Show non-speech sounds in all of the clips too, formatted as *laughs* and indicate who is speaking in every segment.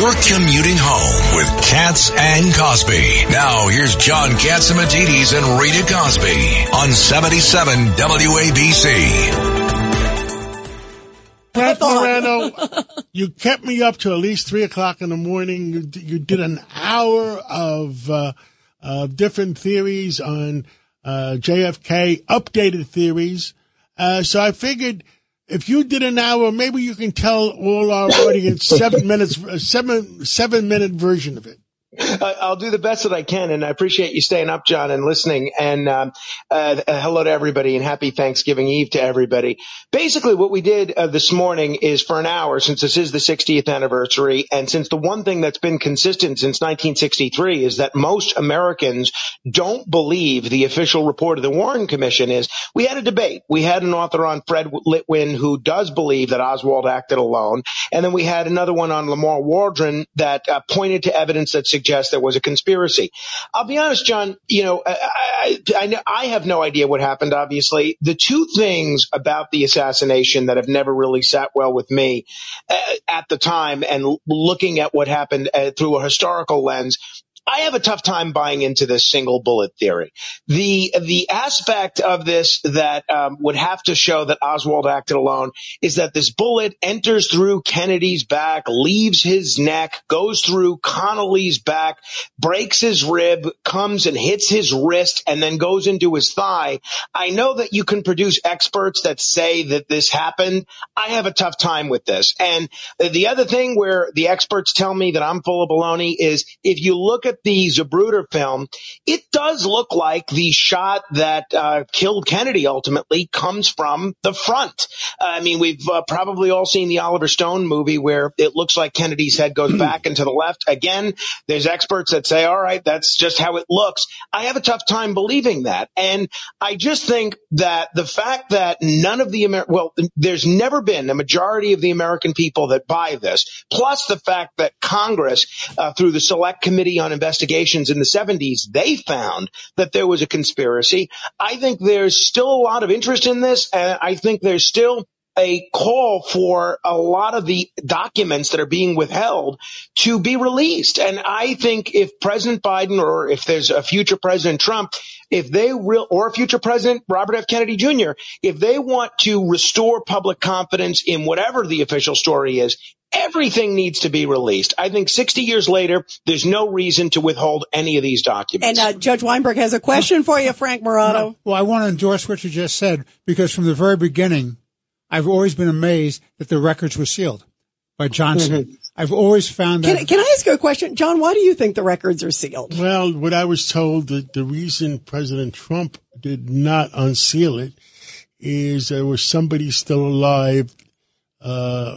Speaker 1: You're commuting home with Cats and Cosby. Now here's John Catsimatidis and Rita Cosby on 77 WABC.
Speaker 2: Frank Morano, you kept me up to at least three o'clock in the morning. You, you did an hour of uh, uh, different theories on uh, JFK, updated theories. Uh, so I figured if you did an hour, maybe you can tell all our audience seven minutes, seven seven minute version of it.
Speaker 3: I'll do the best that I can, and I appreciate you staying up, John, and listening. And um, uh, uh, hello to everybody, and happy Thanksgiving Eve to everybody. Basically, what we did uh, this morning is for an hour, since this is the 60th anniversary, and since the one thing that's been consistent since 1963 is that most Americans don't believe the official report of the Warren Commission is, we had a debate. We had an author on Fred Litwin who does believe that Oswald acted alone, and then we had another one on Lamar Waldron that uh, pointed to evidence that suggests there was a conspiracy. I'll be honest, John. You know, I, I, I, have no idea what happened. Obviously, the two things about the assassination that have never really sat well with me uh, at the time, and looking at what happened uh, through a historical lens. I have a tough time buying into this single bullet theory. The the aspect of this that um, would have to show that Oswald acted alone is that this bullet enters through Kennedy's back, leaves his neck, goes through Connolly's back, breaks his rib, comes and hits his wrist, and then goes into his thigh. I know that you can produce experts that say that this happened. I have a tough time with this. And the other thing where the experts tell me that I'm full of baloney is if you look at the Zapruder film, it does look like the shot that uh, killed Kennedy ultimately comes from the front. I mean, we've uh, probably all seen the Oliver Stone movie where it looks like Kennedy's head goes *clears throat* back and to the left. Again, there's experts that say, all right, that's just how it looks. I have a tough time believing that. And I just think that the fact that none of the Amer- well, there's never been a majority of the American people that buy this, plus the fact that Congress, uh, through the Select Committee on Investigations in the 70s, they found that there was a conspiracy. I think there's still a lot of interest in this, and I think there's still a call for a lot of the documents that are being withheld to be released. And I think if President Biden or if there's a future President Trump, if they real or future President Robert F. Kennedy Jr., if they want to restore public confidence in whatever the official story is, everything needs to be released. I think 60 years later, there's no reason to withhold any of these documents.
Speaker 4: And uh, Judge Weinberg has a question for you, Frank Morano.
Speaker 5: Well, I want to endorse what you just said because from the very beginning, I've always been amazed that the records were sealed by Johnson. I've always found that.
Speaker 4: Can, can I ask you a question? John, why do you think the records are sealed?
Speaker 2: Well, what I was told that the reason President Trump did not unseal it is there was somebody still alive, uh,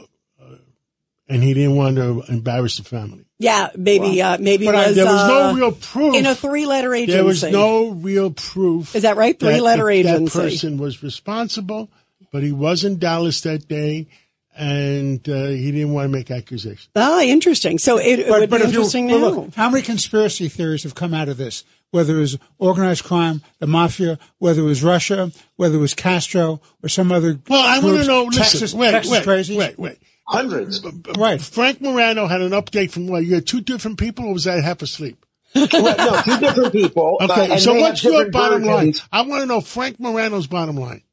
Speaker 2: and he didn't want to embarrass the family.
Speaker 4: Yeah, maybe, uh, maybe
Speaker 2: But I- there was no
Speaker 4: uh,
Speaker 2: real proof.
Speaker 4: in a three-letter agency.
Speaker 2: There was no real proof.
Speaker 4: Is that right? Three-letter
Speaker 2: the-
Speaker 4: agency.
Speaker 2: That person was responsible, but he was in Dallas that day, and uh, he didn't want to make accusations.
Speaker 4: Ah, interesting. So it, it would be interesting
Speaker 5: well,
Speaker 4: now.
Speaker 5: look, how many conspiracy theories have come out of this? Whether it was organized crime, the mafia, whether it was Russia, whether it was Castro or some other.
Speaker 2: Well, I want to
Speaker 5: groups,
Speaker 2: know. Listen,
Speaker 5: Texas,
Speaker 2: wait,
Speaker 5: Texas
Speaker 2: wait,
Speaker 5: crazies.
Speaker 2: wait, wait.
Speaker 3: Hundreds.
Speaker 5: Right.
Speaker 2: Frank Morano had an update from what? You had two different people, or was that half asleep?
Speaker 3: No, two different people. uh, *laughs*
Speaker 2: Okay,
Speaker 3: and
Speaker 2: so what's your bottom
Speaker 3: versions.
Speaker 2: line? I want to know Frank Morano's bottom line.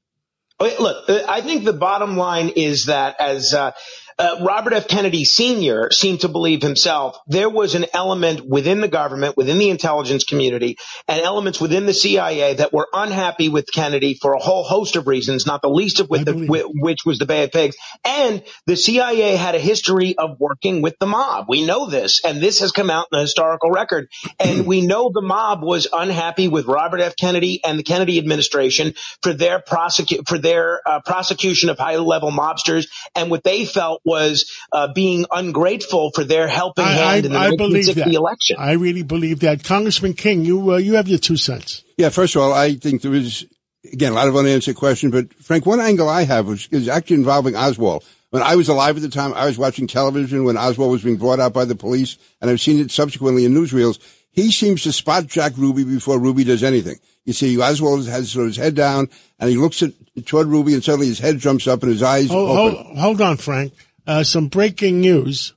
Speaker 3: Look, uh, I think the bottom line is that as uh, uh, Robert F. Kennedy Sr. seemed to believe himself, there was an element within the government, within the intelligence community, and elements within the CIA that were unhappy with Kennedy for a whole host of reasons, not the least of which, the, which was the Bay of Pigs. And the CIA had a history of working with the mob. We know this, and this has come out in the historical record. And we know the mob was unhappy with Robert F. Kennedy and the Kennedy administration for their prosecute for their uh, prosecution of high-level mobsters, and what they felt was uh, being ungrateful for their helping
Speaker 2: I,
Speaker 3: hand in the
Speaker 2: I, I believe
Speaker 3: 1960
Speaker 2: that.
Speaker 3: election.
Speaker 2: I really believe that. Congressman King, you uh, you have your two cents.
Speaker 6: Yeah, first of all, I think there is, again, a lot of unanswered questions, but Frank, one angle I have was, is actually involving Oswald. When I was alive at the time, I was watching television when Oswald was being brought out by the police, and I've seen it subsequently in newsreels. He seems to spot Jack Ruby before Ruby does anything. You see, Oswald has sort of his head down, and he looks at toward Ruby, and suddenly his head jumps up and his eyes
Speaker 2: Hold,
Speaker 6: open.
Speaker 2: hold, hold on, Frank. Uh, some breaking news.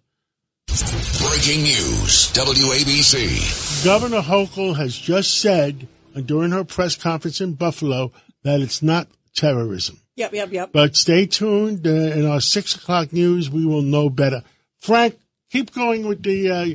Speaker 1: Breaking news, WABC.
Speaker 2: Governor Hochul has just said during her press conference in Buffalo that it's not terrorism.
Speaker 4: Yep, yep, yep.
Speaker 2: But stay tuned. Uh, in our six o'clock news, we will know better. Frank, keep going with the. Uh,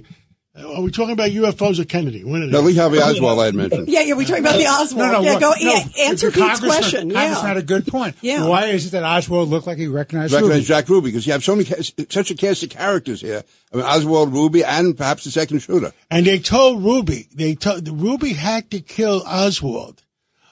Speaker 2: are we talking about UFOs or Kennedy?
Speaker 6: no, Lee Harvey Oswald I had mentioned.
Speaker 4: Yeah, yeah, we're talking about the Oswald.
Speaker 5: No, no,
Speaker 4: yeah,
Speaker 5: what,
Speaker 4: go,
Speaker 5: no,
Speaker 4: yeah, answer Pete's question.
Speaker 5: Congress
Speaker 4: yeah.
Speaker 5: had a good point.
Speaker 4: Yeah.
Speaker 5: Why is it that Oswald looked like he recognized
Speaker 6: Recognized
Speaker 5: Ruby?
Speaker 6: Jack Ruby because you have so many, such a cast of characters here. I mean, Oswald, Ruby, and perhaps the second shooter.
Speaker 2: And they told Ruby, they told Ruby had to kill Oswald,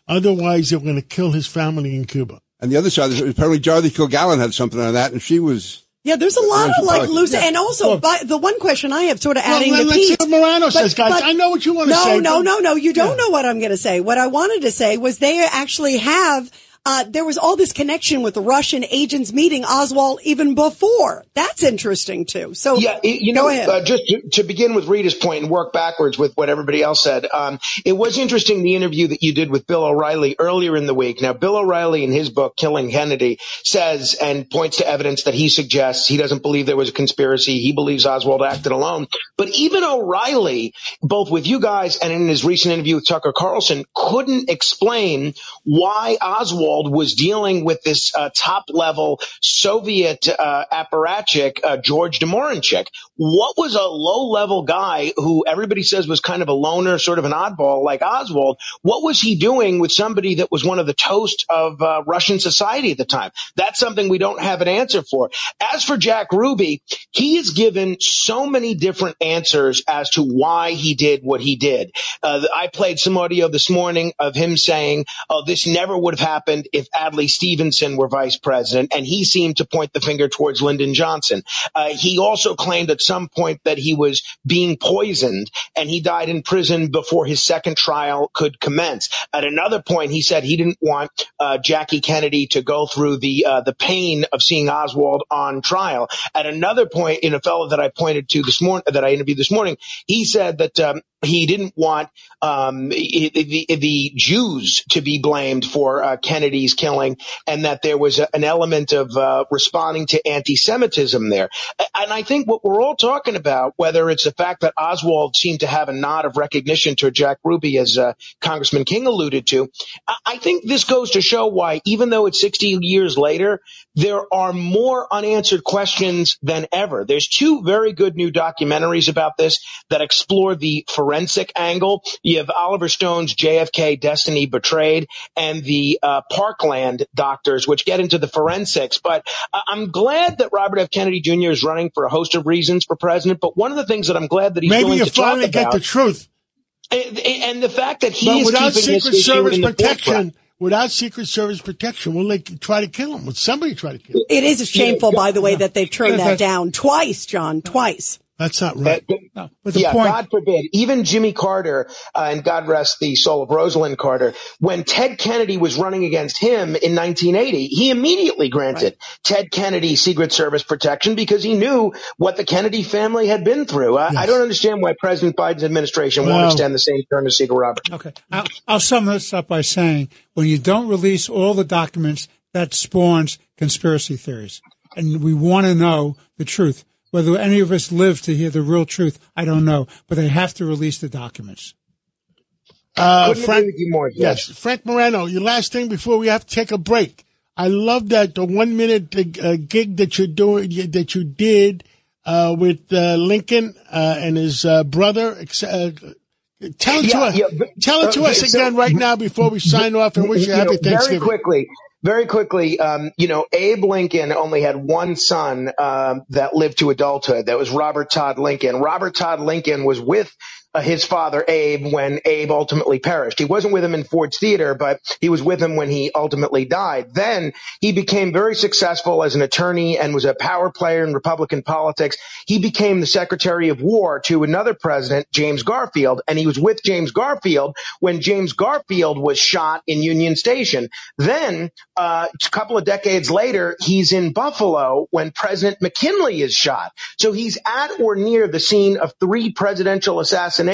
Speaker 2: otherwise they were going to kill his family in Cuba.
Speaker 6: And the other side, apparently Dorothy Kilgallen had something on that, and she was.
Speaker 4: Yeah, there's a lot of like loose,
Speaker 2: Yeah.
Speaker 4: and also
Speaker 2: Well-
Speaker 4: by, the one question I have, sort of adding
Speaker 2: well,
Speaker 4: to
Speaker 2: let's see what Morano
Speaker 4: but-
Speaker 2: says, guys.
Speaker 4: but-
Speaker 2: I know what you want to
Speaker 4: no,
Speaker 2: say.
Speaker 4: No,
Speaker 2: no,
Speaker 4: no, no, You don't
Speaker 2: Yeah.
Speaker 4: know what I'm going to say. What I wanted to say was they actually have. Uh, there was all this connection with the Russian agents meeting Oswald even before. That's interesting too. So
Speaker 3: Yeah, it- you know, uh, just to, to begin with Rita's point and work backwards with what everybody else said. Um, it was interesting the interview that you did with Bill O'Reilly earlier in the week. Now, Bill O'Reilly in his book Killing Kennedy says and points to evidence that he suggests he doesn't believe there was a conspiracy. He believes Oswald acted alone. But even O'Reilly, both with you guys and in his recent interview with Tucker Carlson, couldn't explain why Oswald was dealing with this uh, top level Soviet uh, apparatchik, uh, George de Mohrenschildt. What was a low level guy who everybody says was kind of a loner, sort of an oddball like Oswald? What was he doing with somebody that was one of the toast of uh, Russian society at the time? That's something we don't have an answer for. As for Jack Ruby, he has given so many different answers as to why he did what he did. Uh, I played some audio this morning of him saying, "Oh, this never would have happened if Adlai Stevenson were vice president," and he seemed to point the finger towards Lyndon Johnson. Uh, he also claimed at some point that he was being poisoned, and he died in prison before his second trial could commence. At another point, he said he didn't want uh, Jackie Kennedy to go through the uh, the pain of seeing Oswald on trial. At another point, in a fellow that I pointed to this morning, that I interviewed this morning, he said that um, he didn't want um, the, the, Jews to be blamed for uh, Kennedy's killing, and that there was a, an element of uh, responding to anti-Semitism there. And I think what we're all talking about, whether it's the fact that Oswald seemed to have a nod of recognition to Jack Ruby, as uh, Congressman King alluded to, I, think this goes to show why, even though it's 60 years later, there are more unanswered questions than ever. There's two very good new documentaries about this that explore the forensic angle. You have Oliver Stone's JFK Destiny Betrayed and the uh, Parkland doctors, which get into the forensics. But uh, I'm glad that Robert F. Kennedy Jr. is running for a host of reasons for president. But one of the things that I'm glad that he's
Speaker 2: Maybe
Speaker 3: willing
Speaker 2: you
Speaker 3: to talk
Speaker 2: finally get the truth.
Speaker 3: and, and the fact that he
Speaker 2: But
Speaker 3: is
Speaker 2: without
Speaker 3: keeping
Speaker 2: Secret
Speaker 3: issue
Speaker 2: Service
Speaker 3: in the forefront.
Speaker 2: protection, without Secret Service protection, will they try to kill him? Will somebody try to kill him?
Speaker 4: it is shameful, by the way, that they've turned that down twice, John, twice.
Speaker 2: That's not right.
Speaker 3: But-
Speaker 5: No, but
Speaker 3: yeah,
Speaker 5: point,
Speaker 3: God forbid. Even Jimmy Carter, uh, and God rest the soul of Rosalynn Carter, when Ted Kennedy was running against him in 1980, he immediately granted Ted Kennedy Secret Service protection because he knew what the Kennedy family had been through. I, I don't understand why President Biden's administration
Speaker 2: Well-
Speaker 3: won't extend the same term to Secret Robert.
Speaker 5: Okay. I'll, I'll sum this up by saying when you don't release all the documents, that spawns conspiracy theories. And we want to know the truth. Whether any of us live to hear the real truth, I don't know. But they have to release the documents.
Speaker 2: Uh, Frank,
Speaker 3: agree with you more.
Speaker 2: yes, Frank Morano, your last thing before we have to take a break. I love that the one minute uh, gig that you're doing, that you did uh, with uh, Lincoln uh, and his uh, brother. ex- Uh, tell it to us.
Speaker 3: yeah, but-
Speaker 2: tell it to
Speaker 3: okay,
Speaker 2: us
Speaker 3: so-
Speaker 2: again right now before we sign off and wish you
Speaker 3: You
Speaker 2: happy
Speaker 3: know, very
Speaker 2: Thanksgiving.
Speaker 3: quickly, very quickly, um, you know, Abe Lincoln only had one son um, that lived to adulthood. That was Robert Todd Lincoln. Robert Todd Lincoln was with his father Abe when Abe ultimately perished. He wasn't with him in Ford's Theater, but he was with him when he ultimately died. Then he became very successful as an attorney and was a power player in Republican politics. He became the Secretary of War to another president, James Garfield, and he was with James Garfield when James Garfield was shot in Union Station. Then, uh, a couple of decades later, he's in Buffalo when President McKinley is shot. So he's at or near the scene of three presidential assassinations.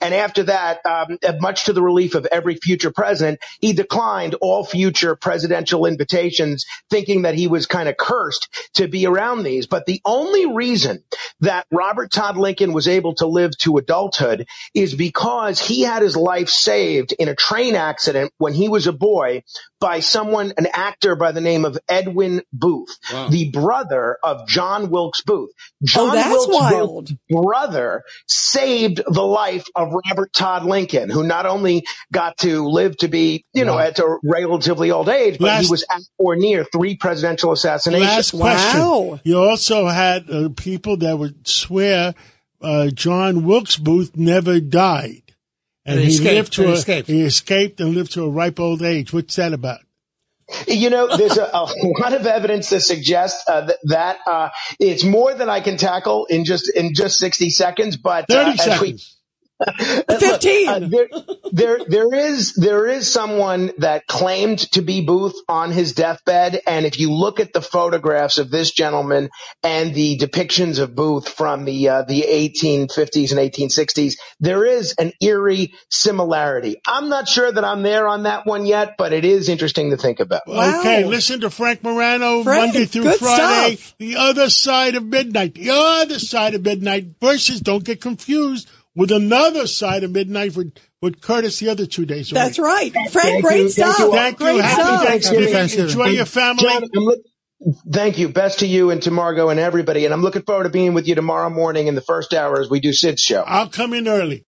Speaker 3: And after that, um, much to the relief of every future president, he declined all future presidential invitations, thinking that he was kind of cursed to be around these. But the only reason that Robert Todd Lincoln was able to live to adulthood is because he had his life saved in a train accident when he was a boy by someone, an actor by the name of Edwin Booth, wow. the brother of John Wilkes Booth. John
Speaker 4: oh, that's
Speaker 3: Wilkes
Speaker 4: wild.
Speaker 3: Booth's brother saved the life of Robert Todd Lincoln, who not only got to live to be, you wow. know, at a relatively old age, but last, he was at or near three presidential assassinations.
Speaker 2: Last question. Wow. You also had uh, people that would swear uh, John Wilkes Booth never died. And, and he, escaped, lived to a, escaped. he escaped and lived to a ripe old age. What's that about?
Speaker 3: You know, there's a, a, lot of evidence to suggest uh, that, that uh, it's more than I can tackle in just in just 60 seconds. But
Speaker 2: uh, 30 seconds.
Speaker 4: Fifteen.
Speaker 3: uh, there, there, there is there is someone that claimed to be Booth on his deathbed, and if you look at the photographs of this gentleman and the depictions of Booth from the uh, the 1850s and 1860s, there is an eerie similarity. I'm not sure that I'm there on that one yet, but it is interesting to think about.
Speaker 2: Wow. Okay, listen to Frank Morano
Speaker 4: Frank,
Speaker 2: Monday through Friday.
Speaker 4: Stuff.
Speaker 2: The other side of midnight. The other side of midnight versus. Don't get confused with another side of midnight with, with Curtis the other two days.
Speaker 4: That's right. Frank, great
Speaker 3: you,
Speaker 4: stuff.
Speaker 3: Thank you.
Speaker 2: Thank
Speaker 4: great
Speaker 2: you. Happy
Speaker 4: stuff.
Speaker 2: Thanksgiving.
Speaker 6: Thanksgiving.
Speaker 2: Enjoy your family.
Speaker 3: John, look, thank you. Best to you and to Margo and everybody. And I'm looking forward to being with you tomorrow morning in the first hour as we do Sid's show.
Speaker 2: I'll come in early.